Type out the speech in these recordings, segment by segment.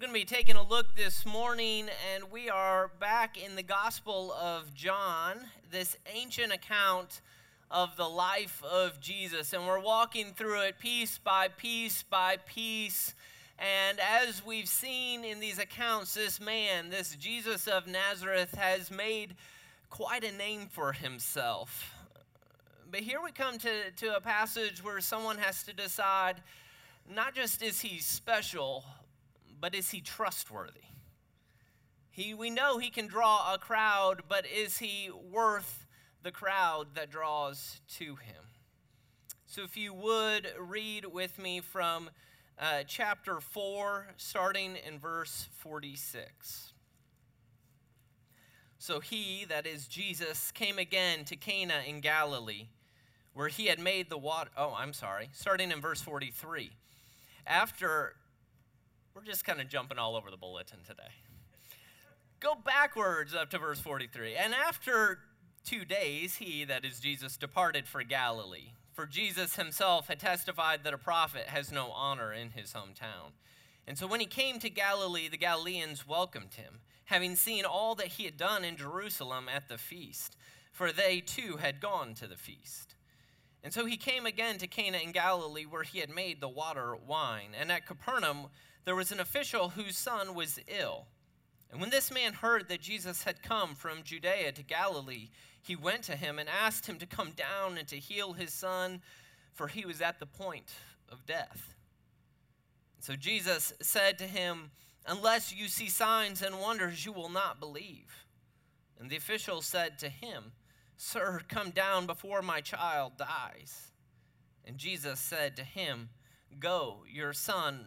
We're going to be taking a look this morning, and we are back in the Gospel of John, this ancient account of the life of Jesus. And we're walking through it piece by piece by piece. And as we've seen in these accounts, this man, this Jesus of Nazareth, has made quite a name for himself. But here we come to, to a passage where someone has to decide not just is he special, but is he trustworthy? He, we know he can draw a crowd, but is he worth the crowd that draws to him? So, if you would read with me from uh, chapter 4, starting in verse 46. So he, that is Jesus, came again to Cana in Galilee, where he had made the water. Oh, I'm sorry. Starting in verse 43. After we're just kind of jumping all over the bulletin today. Go backwards up to verse 43. And after two days, he, that is Jesus, departed for Galilee. For Jesus himself had testified that a prophet has no honor in his hometown. And so when he came to Galilee, the Galileans welcomed him, having seen all that he had done in Jerusalem at the feast, for they too had gone to the feast. And so he came again to Cana in Galilee, where he had made the water wine. And at Capernaum, there was an official whose son was ill. And when this man heard that Jesus had come from Judea to Galilee, he went to him and asked him to come down and to heal his son, for he was at the point of death. So Jesus said to him, Unless you see signs and wonders, you will not believe. And the official said to him, Sir, come down before my child dies. And Jesus said to him, Go, your son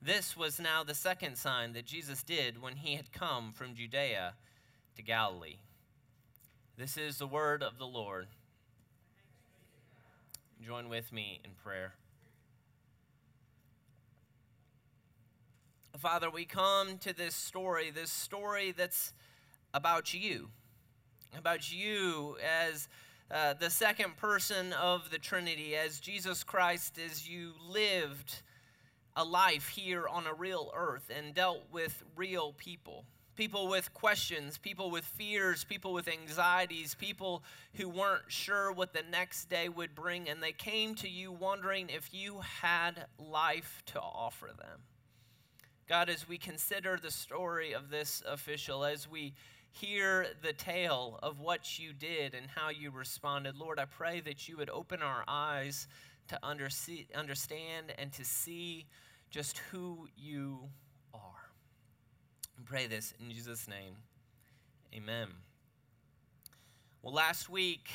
This was now the second sign that Jesus did when he had come from Judea to Galilee. This is the word of the Lord. Join with me in prayer. Father, we come to this story, this story that's about you, about you as uh, the second person of the Trinity, as Jesus Christ, as you lived a life here on a real earth and dealt with real people. People with questions, people with fears, people with anxieties, people who weren't sure what the next day would bring, and they came to you wondering if you had life to offer them. God, as we consider the story of this official, as we hear the tale of what you did and how you responded, Lord, I pray that you would open our eyes to understand and to see just who you are. And pray this in Jesus' name. Amen. Well, last week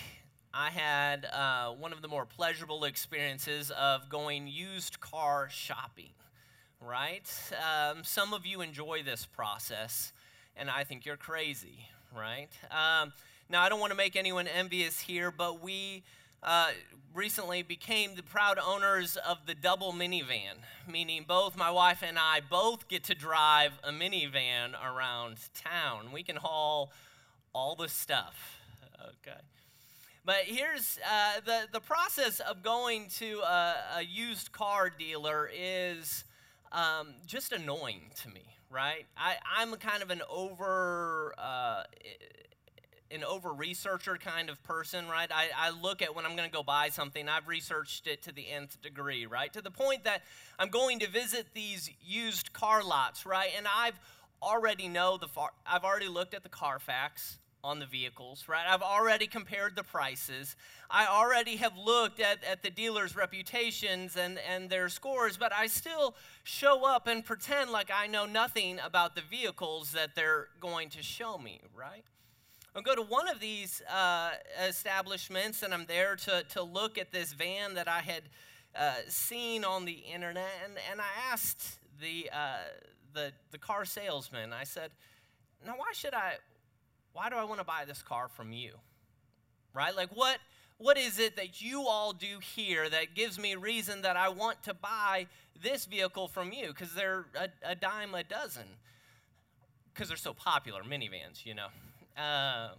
I had uh, one of the more pleasurable experiences of going used car shopping, right? Um, some of you enjoy this process, and I think you're crazy, right? Um, now, I don't want to make anyone envious here, but we uh, recently became the proud owners of the double minivan, meaning both my wife and I both get to drive a minivan around town. We can haul all the stuff. Okay. But here's uh, the, the process of going to a, a used car dealer is um, just annoying to me, right? I, I'm kind of an over uh, an over researcher kind of person, right? I, I look at when I'm going to go buy something, I've researched it to the nth degree, right? To the point that I'm going to visit these used car lots, right? And I've already know the far, I've already looked at the Carfax on the vehicles, right? I've already compared the prices. I already have looked at, at the dealers' reputations and, and their scores, but I still show up and pretend like I know nothing about the vehicles that they're going to show me, right? I'll go to one of these uh, establishments and I'm there to, to look at this van that I had uh, seen on the internet. And, and I asked the, uh, the, the car salesman, I said, now why should I, why do I want to buy this car from you? Right? Like, what, what is it that you all do here that gives me reason that I want to buy this vehicle from you? Because they're a, a, dime a dozen. Because they're so popular, minivans, you know. Uh,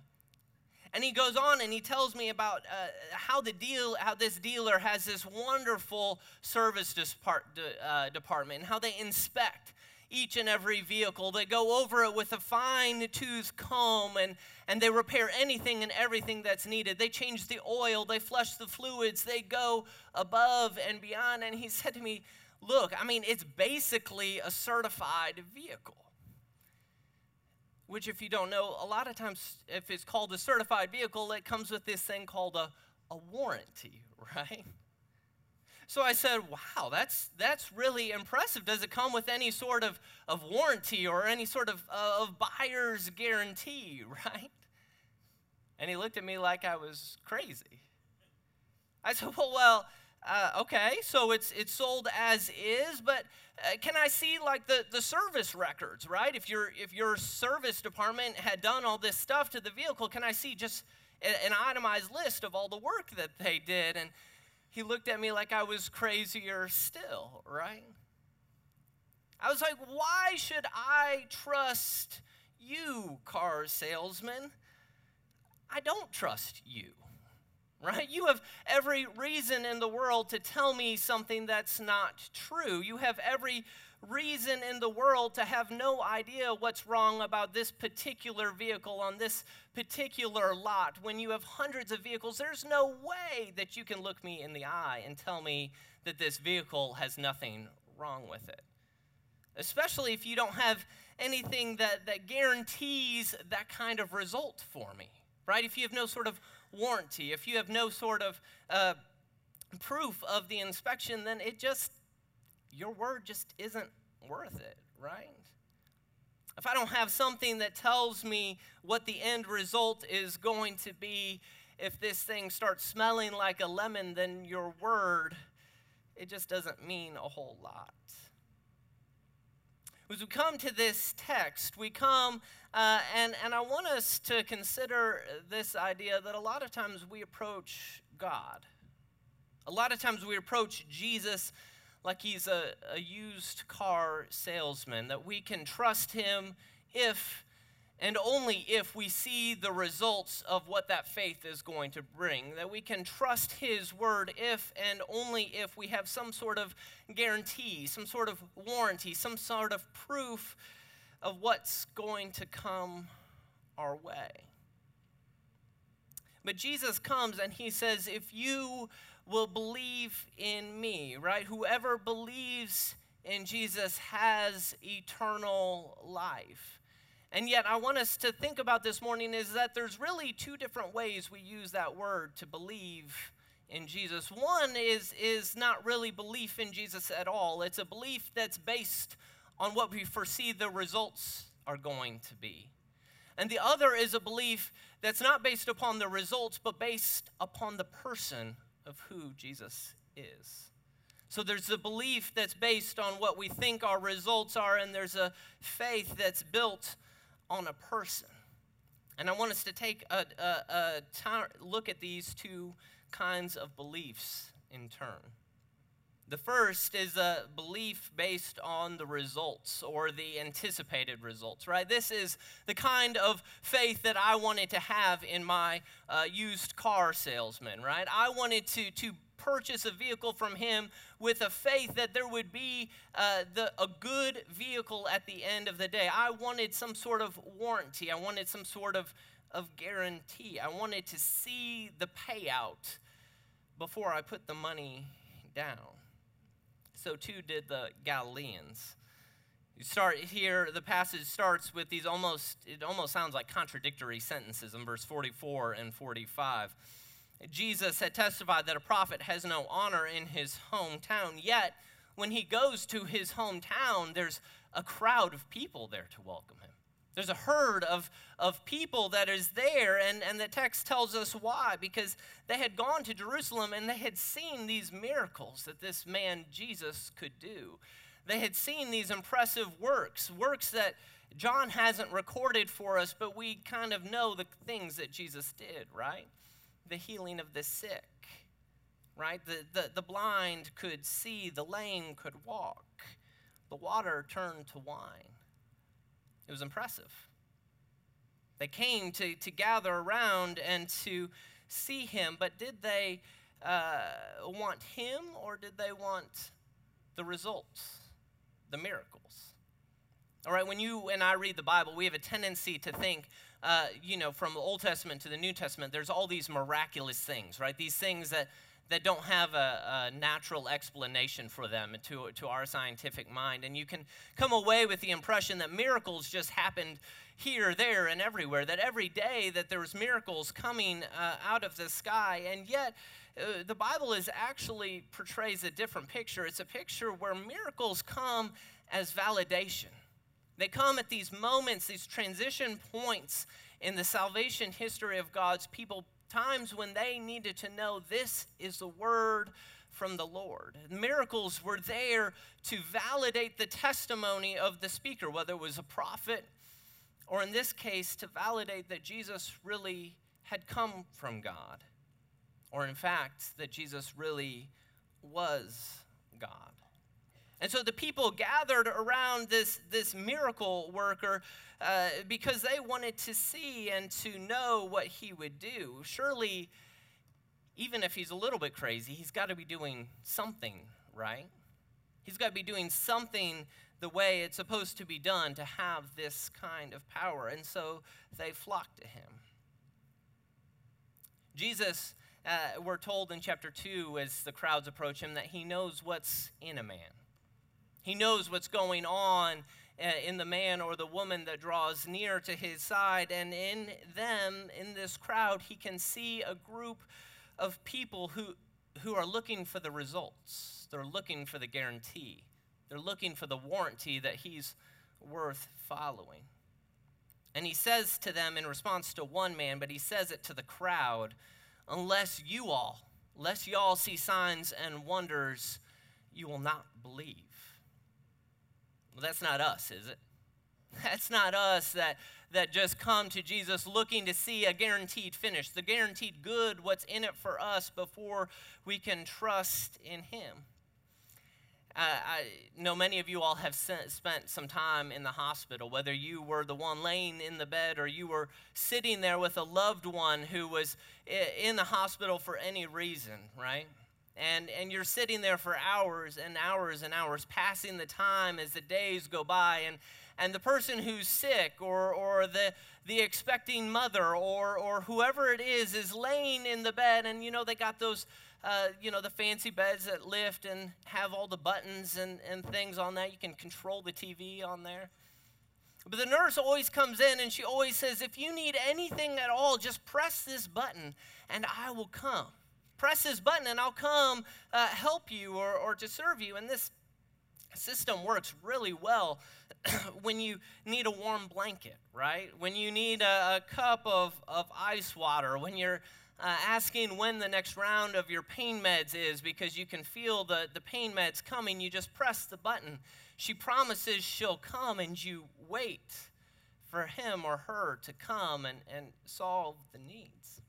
and he goes on and he tells me about uh, how the deal, how this dealer has this wonderful service depart, uh, department, and how they inspect each and every vehicle. They go over it with a fine tooth comb and, and they repair anything and everything that's needed. They change the oil, they flush the fluids, they go above and beyond. And he said to me, Look, I mean, it's basically a certified vehicle. Which, if you don't know, a lot of times, if it's called a certified vehicle, it comes with this thing called a, a warranty, right? So I said, wow, that's, that's really impressive. Does it come with any sort of, of warranty or any sort of, uh, of buyer's guarantee, right? And he looked at me like I was crazy. I said, well, well, uh, okay, so it's, it's sold as is, but uh, can I see like the, the service records, right? If, your if your service department had done all this stuff to the vehicle, can I see just an itemized list of all the work that they did? And he looked at me like I was crazier still, right? I was like, why should I trust you, car salesman? I don't trust you, right? You have every reason in the world to tell me something that's not true. You have every reason in the world to have no idea what's wrong about this particular vehicle on this particular lot. When you have hundreds of vehicles, there's no way that you can look me in the eye and tell me that this vehicle has nothing wrong with it. Especially if you don't have anything that, that guarantees that kind of result for me, right? If you have no sort of warranty, if you have no sort of uh, proof of the inspection, then it just your word just isn't worth it, right? If I don't have something that tells me what the end result is going to be, if this thing starts smelling like a lemon, then your word, it just doesn't mean a whole lot. As we come to this text, we come, uh, and, and I want us to consider this idea that a lot of times we approach God. A lot of times we approach Jesus like he's a, a used car salesman, that we can trust him if and only if we see the results of what that faith is going to bring. That we can trust His word if and only if we have some sort of guarantee, some sort of warranty, some sort of proof of what's going to come our way. But Jesus comes and He says, if you will believe in me, right? Whoever believes in Jesus has eternal life. And yet, I want us to think about this morning is that there's really two different ways we use that word to believe in Jesus. One is, is not really belief in Jesus at all, it's a belief that's based on what we foresee the results are going to be. And the other is a belief that's not based upon the results, but based upon the person of who Jesus is. So there's a belief that's based on what we think our results are, and there's a faith that's built on a person. And I want us to take a, a, a t- look at these two kinds of beliefs in turn. The first is a belief based on the results or the anticipated results, right? This is the kind of faith that I wanted to have in my uh, used car salesman, right? I wanted to, to purchase a vehicle from him with a faith that there would be uh, the, a good vehicle at the end of the day. I wanted some sort of warranty, I wanted some sort of, of guarantee. I wanted to see the payout before I put the money down so too did the Galileans. You start here, the passage starts with these almost, it almost sounds like contradictory sentences in verse 44 and 45. Jesus had testified that a prophet has no honor in his hometown, yet when he goes to his hometown, there's a crowd of people there to welcome him. There's a herd of, of people that is there, and, and the text tells us why. Because they had gone to Jerusalem and they had seen these miracles that this man Jesus could do. They had seen these impressive works, works that John hasn't recorded for us, but we kind of know the things that Jesus did, right? The healing of the sick, right? The, the, the blind could see, the lame could walk, the water turned to wine. It was impressive. They came to, to gather around and to see him, but did they uh, want him or did they want the results, the miracles? All right, when you and I read the Bible, we have a tendency to think, uh, you know, from the Old Testament to the New Testament, there's all these miraculous things, right? These things that, that don't have a, a, natural explanation for them to, to our scientific mind. And you can come away with the impression that miracles just happened here, there, and everywhere, that every day that there's miracles coming uh, out of the sky. And yet, uh, the Bible is actually portrays a different picture. It's a picture where miracles come as validation they come at these moments, these transition points in the salvation history of God's people, times when they needed to know this is the word from the Lord. Miracles were there to validate the testimony of the speaker, whether it was a prophet or in this case, to validate that Jesus really had come from God, or in fact, that Jesus really was God. And so the people gathered around this, this miracle worker uh, because they wanted to see and to know what he would do. Surely, even if he's a little bit crazy, he's got to be doing something, right? He's got to be doing something the way it's supposed to be done to have this kind of power. And so they flocked to him. Jesus, uh, we're told in chapter 2, as the crowds approach him, that he knows what's in a man. He knows what's going on uh, in the man or the woman that draws near to his side. And in them, in this crowd, he can see a group of people who, who are looking for the results. They're looking for the guarantee. They're looking for the warranty that he's worth following. And he says to them in response to one man, but he says it to the crowd unless you all, unless y'all see signs and wonders, you will not believe. Well, that's not us, is it? That's not us that, that just come to Jesus looking to see a guaranteed finish, the guaranteed good, what's in it for us before we can trust in Him. I know many of you all have spent some time in the hospital, whether you were the one laying in the bed or you were sitting there with a loved one who was in the hospital for any reason, right? And, and you're sitting there for hours and hours and hours, passing the time as the days go by. And, and the person who's sick or, or the, the expecting mother or, or whoever it is is laying in the bed, and you know, they got those. Uh, you know, the fancy beds that lift and have all the buttons and, and things on that. You can control the TV on there. But the nurse always comes in and she always says, If you need anything at all, just press this button and I will come press this button and I'll come uh, help you or, or to serve you. And this system works really well when you need a warm blanket, right? When you need a, a cup of, of ice water, when you're uh, asking when the next round of your pain meds is because you can feel the, the pain meds coming, you just press the button. She promises she'll come and you wait for him or her to come and, and solve the needs.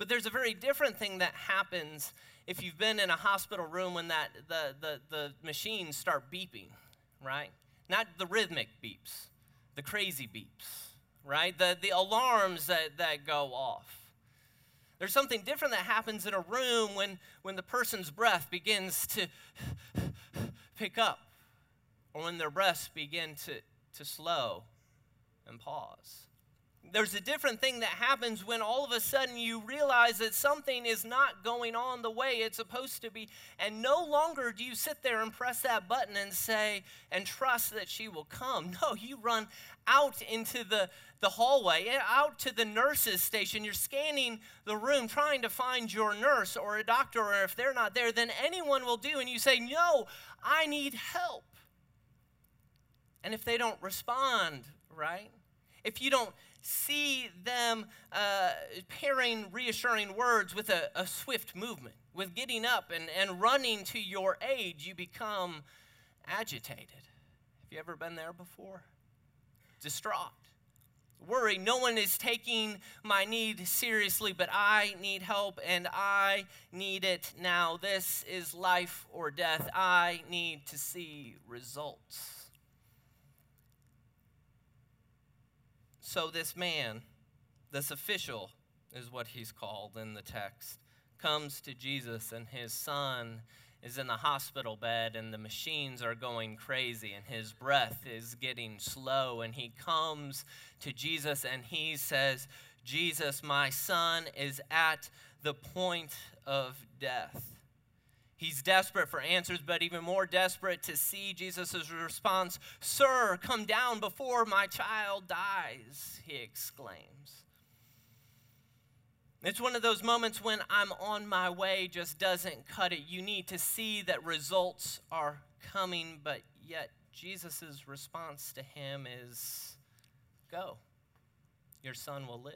But there's a very different thing that happens if you've been in a hospital room when that the, the, the machines start beeping, right? Not the rhythmic beeps, the crazy beeps, right? The, the alarms that, that go off. There's something different that happens in a room when, when the person's breath begins to pick up or when their breaths begin to, to slow and pause there's a different thing that happens when all of a sudden you realize that something is not going on the way it's supposed to be. And no longer do you sit there and press that button and say, and trust that she will come. No, you run out into the, the hallway, eh, out to the nurse's station. You're scanning the room trying to find your nurse or a doctor, or if they're not there, then anyone will do. And you say, No, I need help. And if they don't respond, right? If you don't see them uh, pairing reassuring words with a, a, swift movement, with getting up and, and running to your aid, you become agitated. Have you ever been there before? Distraught. Worry, no one is taking my need seriously, but I need help and I need it now. This is life or death. I need to see results. So, this man, this official, is what he's called in the text, comes to Jesus, and his son is in the hospital bed, and the machines are going crazy, and his breath is getting slow. And he comes to Jesus and he says, Jesus, my son is at the point of death. He's desperate for answers, but even more desperate to see Jesus' response Sir, come down before my child dies, he exclaims. It's one of those moments when I'm on my way just doesn't cut it. You need to see that results are coming, but yet Jesus' response to him is go. Your son will live.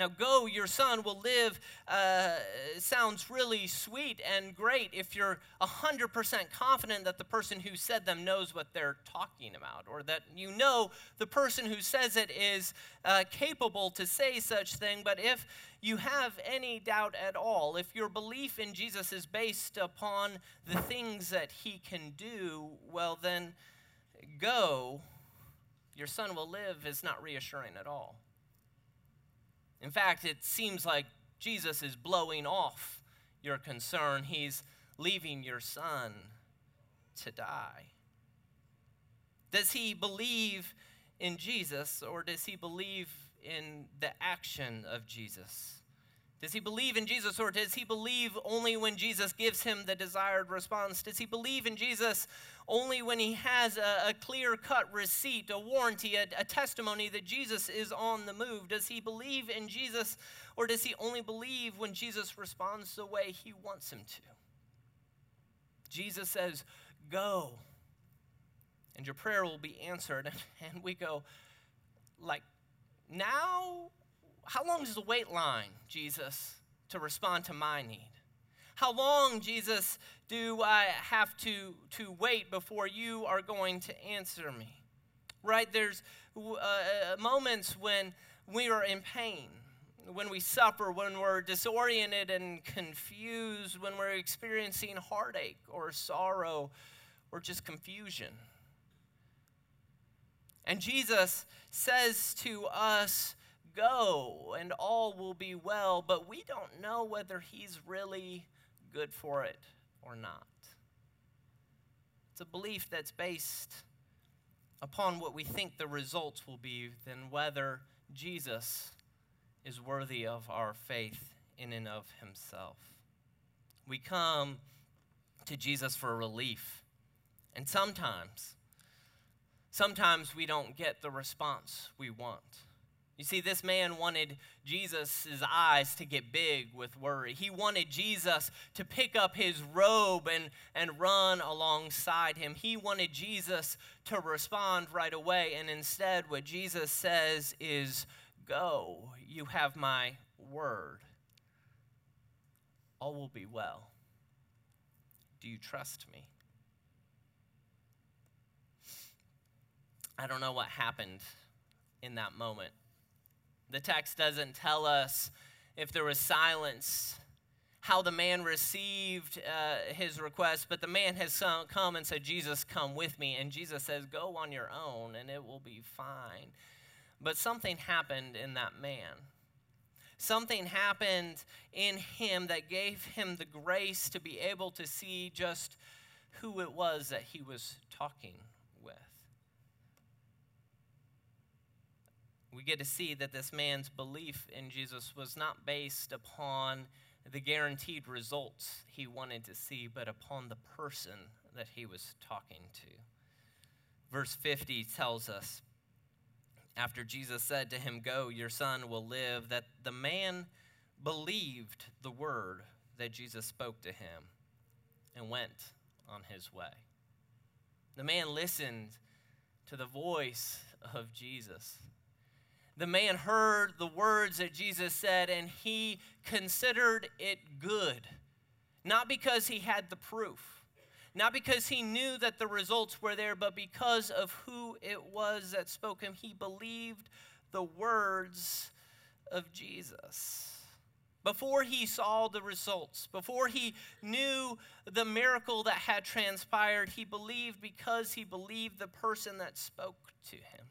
Now, go, your son will live, uh, sounds really sweet and great if you're 100% confident that the person who said them knows what they're talking about, or that you know the person who says it is uh, capable to say such thing. But if you have any doubt at all, if your belief in Jesus is based upon the things that he can do, well, then go, your son will live is not reassuring at all. In fact, it seems like Jesus is blowing off your concern. He's leaving your son to die. Does he believe in Jesus or does he believe in the action of Jesus? Does he believe in Jesus or does he believe only when Jesus gives him the desired response? Does he believe in Jesus only when he has a, a clear cut receipt, a warranty, a, a testimony that Jesus is on the move? Does he believe in Jesus or does he only believe when Jesus responds the way he wants him to? Jesus says, Go, and your prayer will be answered. And we go, like, now how long is the wait line, Jesus, to respond to my need? How long, Jesus, do I have to, to wait before you are going to answer me? Right? There's uh, uh, moments when we are in pain, when we suffer, when we're disoriented and confused, when we're experiencing heartache or sorrow or just confusion. And Jesus says to us, go and all will be well, but we don't know whether he's really good for it or not. It's a belief that's based upon what we think the results will be than whether Jesus is worthy of our faith in and of himself. We come to Jesus for relief. And sometimes, sometimes we don't get the response we want. You see, this man wanted Jesus' eyes to get big with worry. He wanted Jesus to pick up his robe and, and run alongside him. He wanted Jesus to respond right away. And instead, what Jesus says is, Go, you have my word. All will be well. Do you trust me? I don't know what happened in that moment. The text doesn't tell us if there was silence, how the man received uh, his request, but the man has come and said, Jesus, come with me. And Jesus says, Go on your own and it will be fine. But something happened in that man. Something happened in him that gave him the grace to be able to see just who it was that he was talking we get to see that this man's belief in Jesus was not based upon the guaranteed results he wanted to see, but upon the person that he was talking to. Verse 50 tells us after Jesus said to him, Go, your son will live, that the man believed the word that Jesus spoke to him and went on his way. The man listened to the voice of Jesus the man heard the words that Jesus said and he considered it good. Not because he had the proof, not because he knew that the results were there, but because of who it was that spoke him. He believed the words of Jesus. Before he saw the results, before he knew the miracle that had transpired, he believed because he believed the person that spoke to him.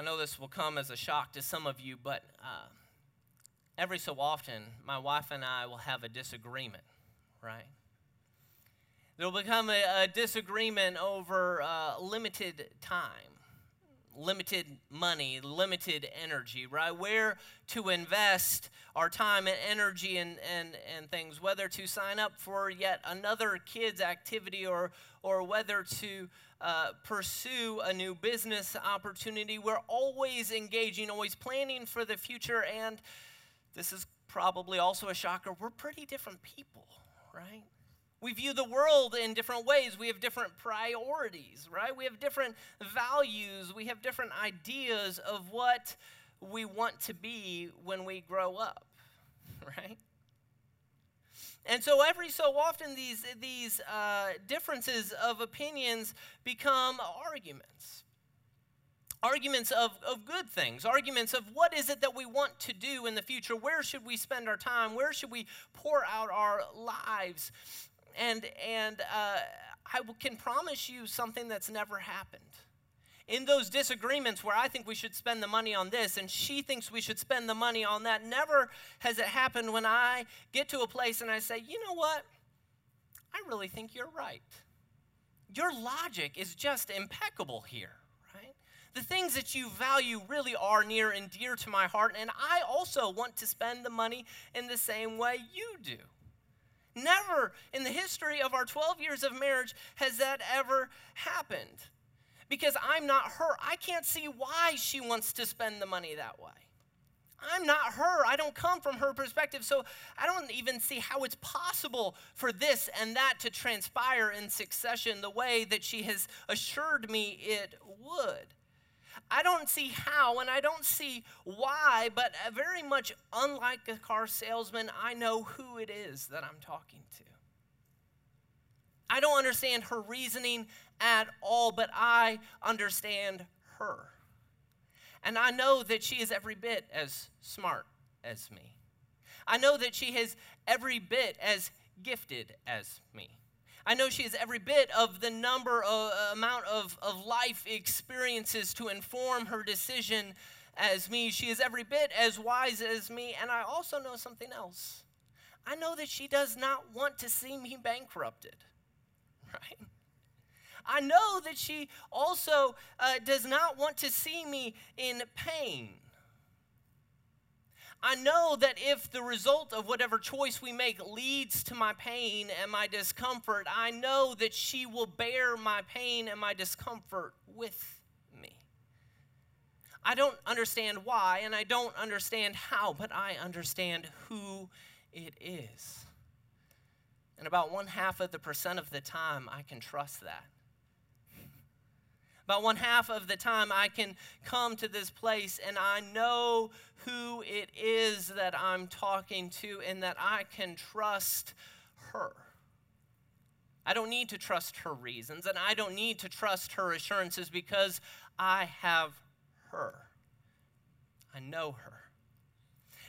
I know this will come as a shock to some of you, but uh, every so often, my wife and I will have a disagreement, right? There'll become a, a disagreement over uh, limited time limited money, limited energy, right? Where to invest our time and energy and, and, and things, whether to sign up for yet another kids' activity or, or whether to uh, pursue a new business opportunity. We're always engaging, always planning for the future. And this is probably also a shocker. We're pretty different people, right? We view the world in different ways. We have different priorities, right? We have different values. We have different ideas of what we want to be when we grow up, right? And so every so often, these, these uh, differences of opinions become arguments. Arguments of, of good things, arguments of what is it that we want to do in the future? Where should we spend our time? Where should we pour out our lives? And, and uh, I can promise you something that's never happened. In those disagreements where I think we should spend the money on this and she thinks we should spend the money on that, never has it happened when I get to a place and I say, you know what? I really think you're right. Your logic is just impeccable here, right? The things that you value really are near and dear to my heart, and I also want to spend the money in the same way you do. Never in the history of our 12 years of marriage has that ever happened. Because I'm not her. I can't see why she wants to spend the money that way. I'm not her. I don't come from her perspective. So I don't even see how it's possible for this and that to transpire in succession the way that she has assured me it would. I don't see how and I don't see why, but uh, very much unlike a car salesman, I know who it is that I'm talking to. I don't understand her reasoning at all, but I understand her. And I know that she is every bit as smart as me. I know that she is every bit as gifted as me. I know she has every bit of the number, of, uh, amount of, of life experiences to inform her decision as me. She is every bit as wise as me. And I also know something else. I know that she does not want to see me bankrupted, right? I know that she also uh, does not want to see me in pain. I know that if the result of whatever choice we make leads to my pain and my discomfort, I know that she will bear my pain and my discomfort with me. I don't understand why and I don't understand how, but I understand who it is. And about one half of the percent of the time, I can trust that. About one half of the time, I can come to this place and I know who it is that I'm talking to and that I can trust her. I don't need to trust her reasons and I don't need to trust her assurances because I have her. I know her.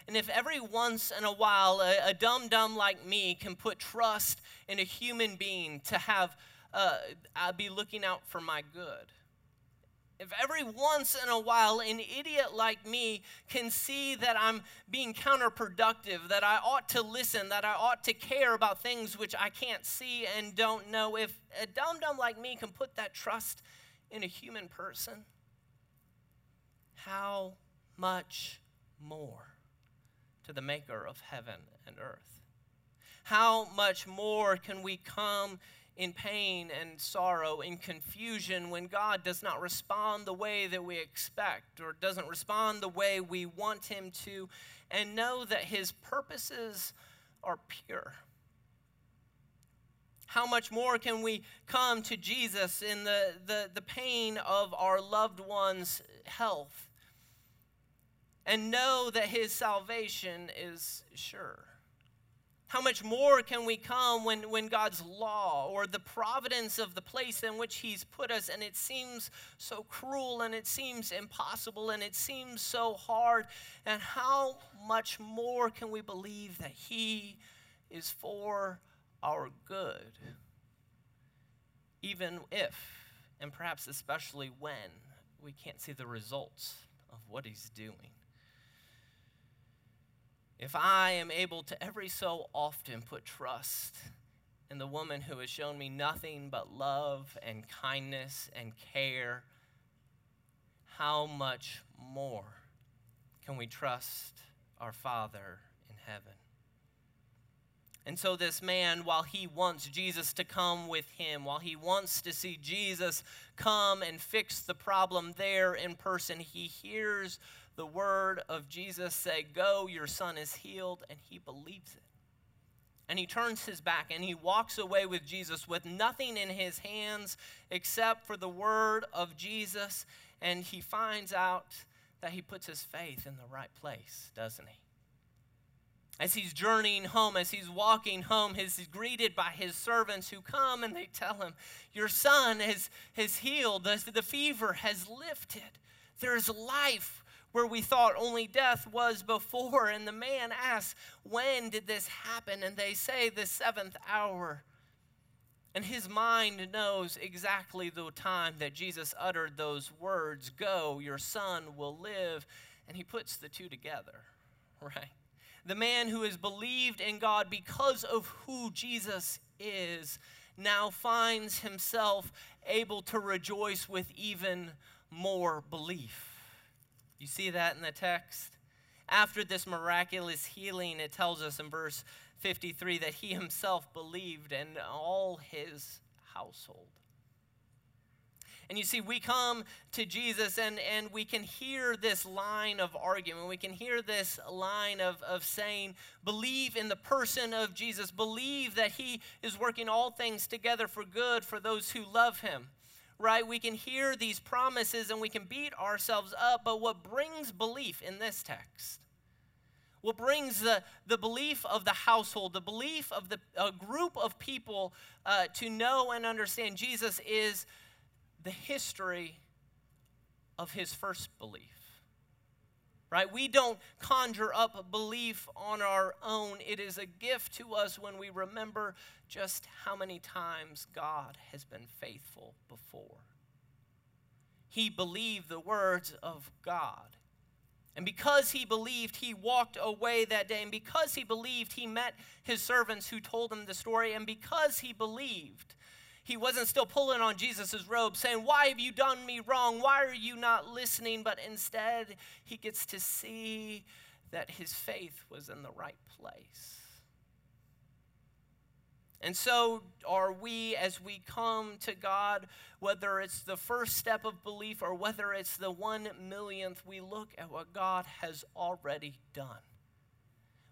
And if every once in a while a, a dumb dumb like me can put trust in a human being to have, uh, I'll be looking out for my good. If every once in a while an idiot like me can see that I'm being counterproductive, that I ought to listen, that I ought to care about things which I can't see and don't know, if a dumb dumb like me can put that trust in a human person, how much more to the maker of heaven and earth? How much more can we come in pain and sorrow, in confusion, when God does not respond the way that we expect or doesn't respond the way we want Him to, and know that His purposes are pure. How much more can we come to Jesus in the, the, the pain of our loved one's health and know that His salvation is sure? How much more can we come when, when God's law or the providence of the place in which He's put us, and it seems so cruel and it seems impossible and it seems so hard? And how much more can we believe that He is for our good? Even if, and perhaps especially when, we can't see the results of what He's doing if I am able to every so often put trust in the woman who has shown me nothing but love and kindness and care, how much more can we trust our Father in heaven? And so, this man, while he wants Jesus to come with him, while he wants to see Jesus come and fix the problem there in person, he hears the word of Jesus say, Go, your son is healed, and he believes it. And he turns his back and he walks away with Jesus with nothing in his hands except for the word of Jesus. And he finds out that he puts his faith in the right place, doesn't he? As he's journeying home, as he's walking home, he's greeted by his servants who come and they tell him, Your son is, is healed, the, the fever has lifted. There's life where we thought only death was before. And the man asks, When did this happen? And they say, The seventh hour. And his mind knows exactly the time that Jesus uttered those words Go, your son will live. And he puts the two together, right? The man who has believed in God because of who Jesus is now finds himself able to rejoice with even more belief. You see that in the text? After this miraculous healing, it tells us in verse 53 that he himself believed and all his household. And you see, we come to Jesus and, and we can hear this line of argument. We can hear this line of, of saying, believe in the person of Jesus, believe that he is working all things together for good for those who love him right? We can hear these promises and we can beat ourselves up, but what brings belief in this text? What brings the, the belief of the household, the belief of the a group of people uh, to know and understand Jesus is the history of his first belief right? We don't conjure up belief on our own. It is a gift to us when we remember just how many times God has been faithful before. He believed the words of God. And because he believed, he walked away that day. And because he believed, he met his servants who told him the story. And because he believed, he wasn't still pulling on Jesus' robe, saying, Why have you done me wrong? Why are you not listening? But instead, he gets to see that his faith was in the right place. And so are we as we come to God, whether it's the first step of belief or whether it's the one millionth, we look at what God has already done.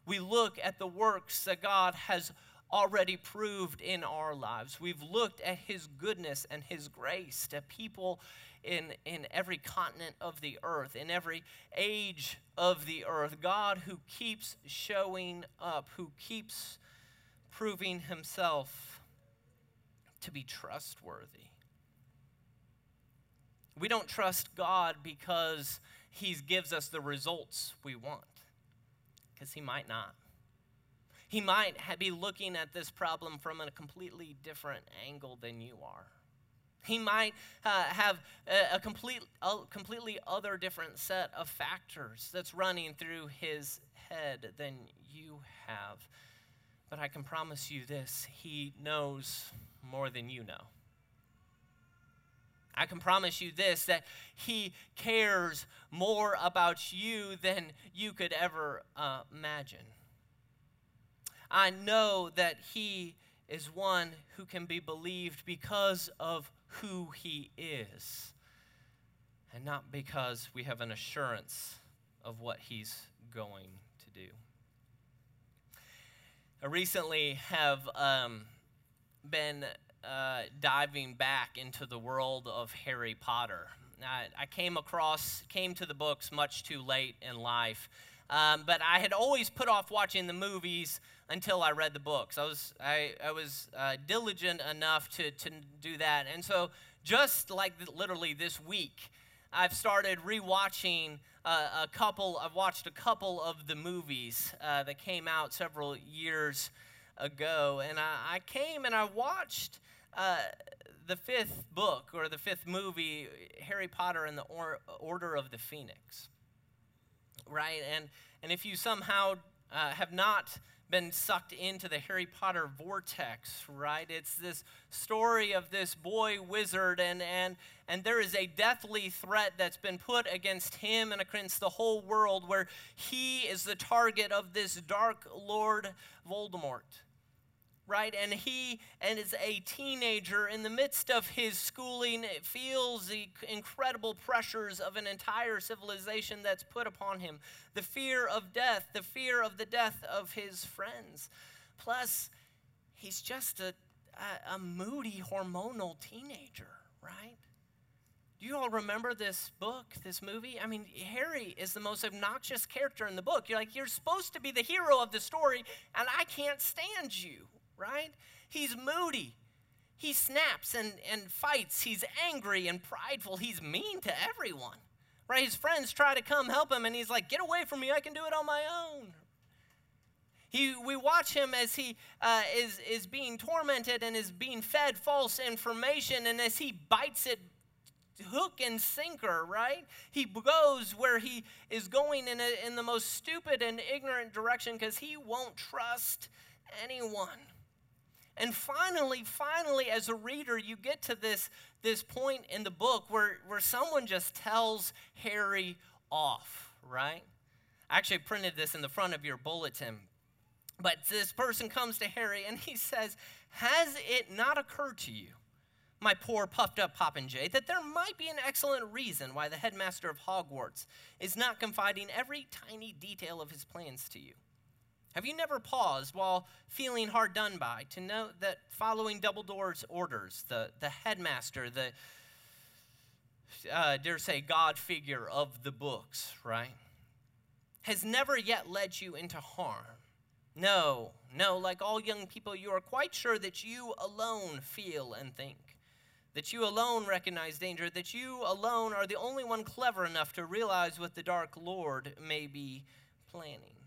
We look at the works that God has already proved in our lives. We've looked at his goodness and his grace to people in, in every continent of the earth, in every age of the earth. God who keeps showing up, who keeps proving himself to be trustworthy. We don't trust God because he gives us the results we want, because he might not. He might be looking at this problem from a completely different angle than you are. He might uh, have a, a, complete, a completely other different set of factors that's running through his head than you have. But I can promise you this He knows more than you know. I can promise you this that He cares more about you than you could ever uh, imagine. I know that He is one who can be believed because of who He is, and not because we have an assurance of what He's going to do. I recently have um, been uh, diving back into the world of Harry Potter. I, I came across, came to the books much too late in life. Um, but I had always put off watching the movies until I read the books. I was, I, I was uh, diligent enough to, to do that. And so, just like literally this week, I've started rewatching uh, a couple, I've watched a couple of the movies uh, that came out several years ago. And I, I came and I watched uh, the fifth book or the fifth movie, Harry Potter and the or- Order of the Phoenix. Right? And, and if you somehow uh, have not been sucked into the Harry Potter vortex, right? It's this story of this boy wizard, and, and, and there is a deathly threat that's been put against him and against the whole world, where he is the target of this dark Lord Voldemort right? And he and is a teenager in the midst of his schooling feels the incredible pressures of an entire civilization that's put upon him. The fear of death, the fear of the death of his friends. Plus, he's just a, a, a moody hormonal teenager, right? Do you all remember this book, this movie? I mean, Harry is the most obnoxious character in the book. You're like, you're supposed to be the hero of the story, and I can't stand you right? He's moody. He snaps and, and fights. He's angry and prideful. He's mean to everyone, right? His friends try to come help him, and he's like, Get away from me. I can do it on my own. He, we watch him as he uh, is, is being tormented and is being fed false information, and as he bites it hook and sinker, right? He goes where he is going in, a, in the most stupid and ignorant direction because he won't trust anyone. And finally, finally, as a reader, you get to this, this point in the book where, where someone just tells Harry off, right? I actually printed this in the front of your bulletin. But this person comes to Harry and he says, Has it not occurred to you, my poor puffed up Popinjay, that there might be an excellent reason why the headmaster of Hogwarts is not confiding every tiny detail of his plans to you? Have you never paused while feeling hard done by to note that following Dumbledore's orders, the, the headmaster, the, uh, dare say, God figure of the books, right, has never yet led you into harm? No, no, like all young people, you are quite sure that you alone feel and think, that you alone recognize danger, that you alone are the only one clever enough to realize what the Dark Lord may be planning.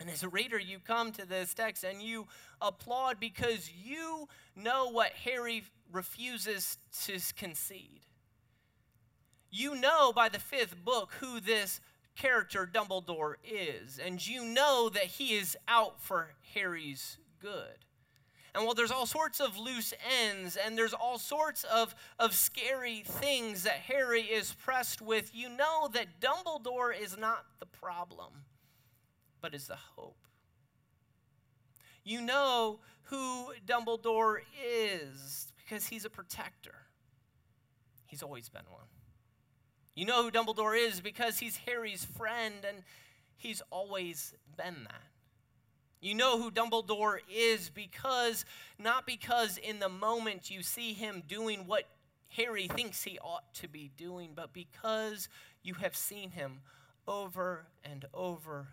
And as a reader, you come to this text and you applaud because you know what Harry refuses to concede. You know by the fifth book who this character Dumbledore is, and you know that he is out for Harry's good. And while there's all sorts of loose ends and there's all sorts of, of scary things that Harry is pressed with, you know that Dumbledore is not the problem but is the hope. You know who Dumbledore is because he's a protector. He's always been one. You know who Dumbledore is because he's Harry's friend and he's always been that. You know who Dumbledore is because, not because in the moment you see him doing what Harry thinks he ought to be doing, but because you have seen him over and over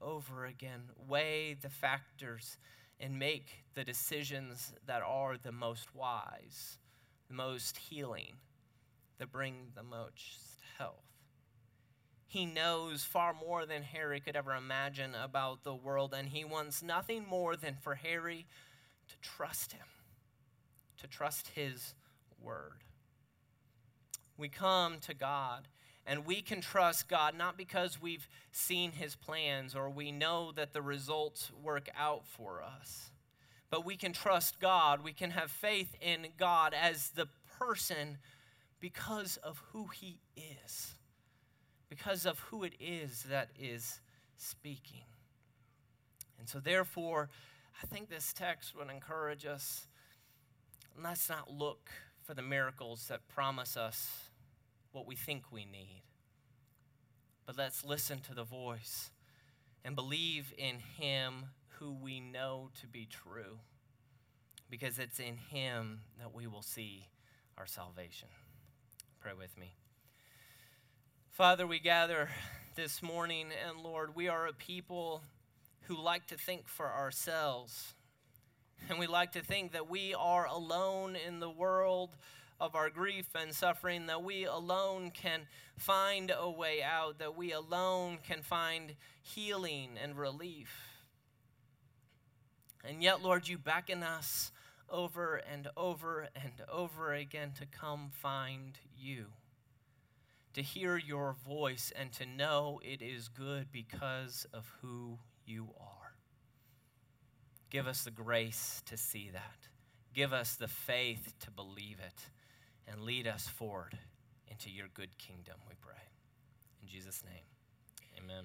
over again, weigh the factors, and make the decisions that are the most wise, the most healing, that bring the most health. He knows far more than Harry could ever imagine about the world, and he wants nothing more than for Harry to trust him, to trust his word. We come to God and we can trust God not because we've seen his plans or we know that the results work out for us, but we can trust God. We can have faith in God as the person because of who he is, because of who it is that is speaking. And so, therefore, I think this text would encourage us let's not look for the miracles that promise us what we think we need. But let's listen to the voice and believe in Him who we know to be true, because it's in Him that we will see our salvation. Pray with me. Father, we gather this morning, and Lord, we are a people who like to think for ourselves. And we like to think that we are alone in the world of our grief and suffering, that we alone can find a way out, that we alone can find healing and relief. And yet, Lord, you beckon us over and over and over again to come find you, to hear your voice, and to know it is good because of who you are. Give us the grace to see that. Give us the faith to believe it. And lead us forward into your good kingdom, we pray. In Jesus' name, amen.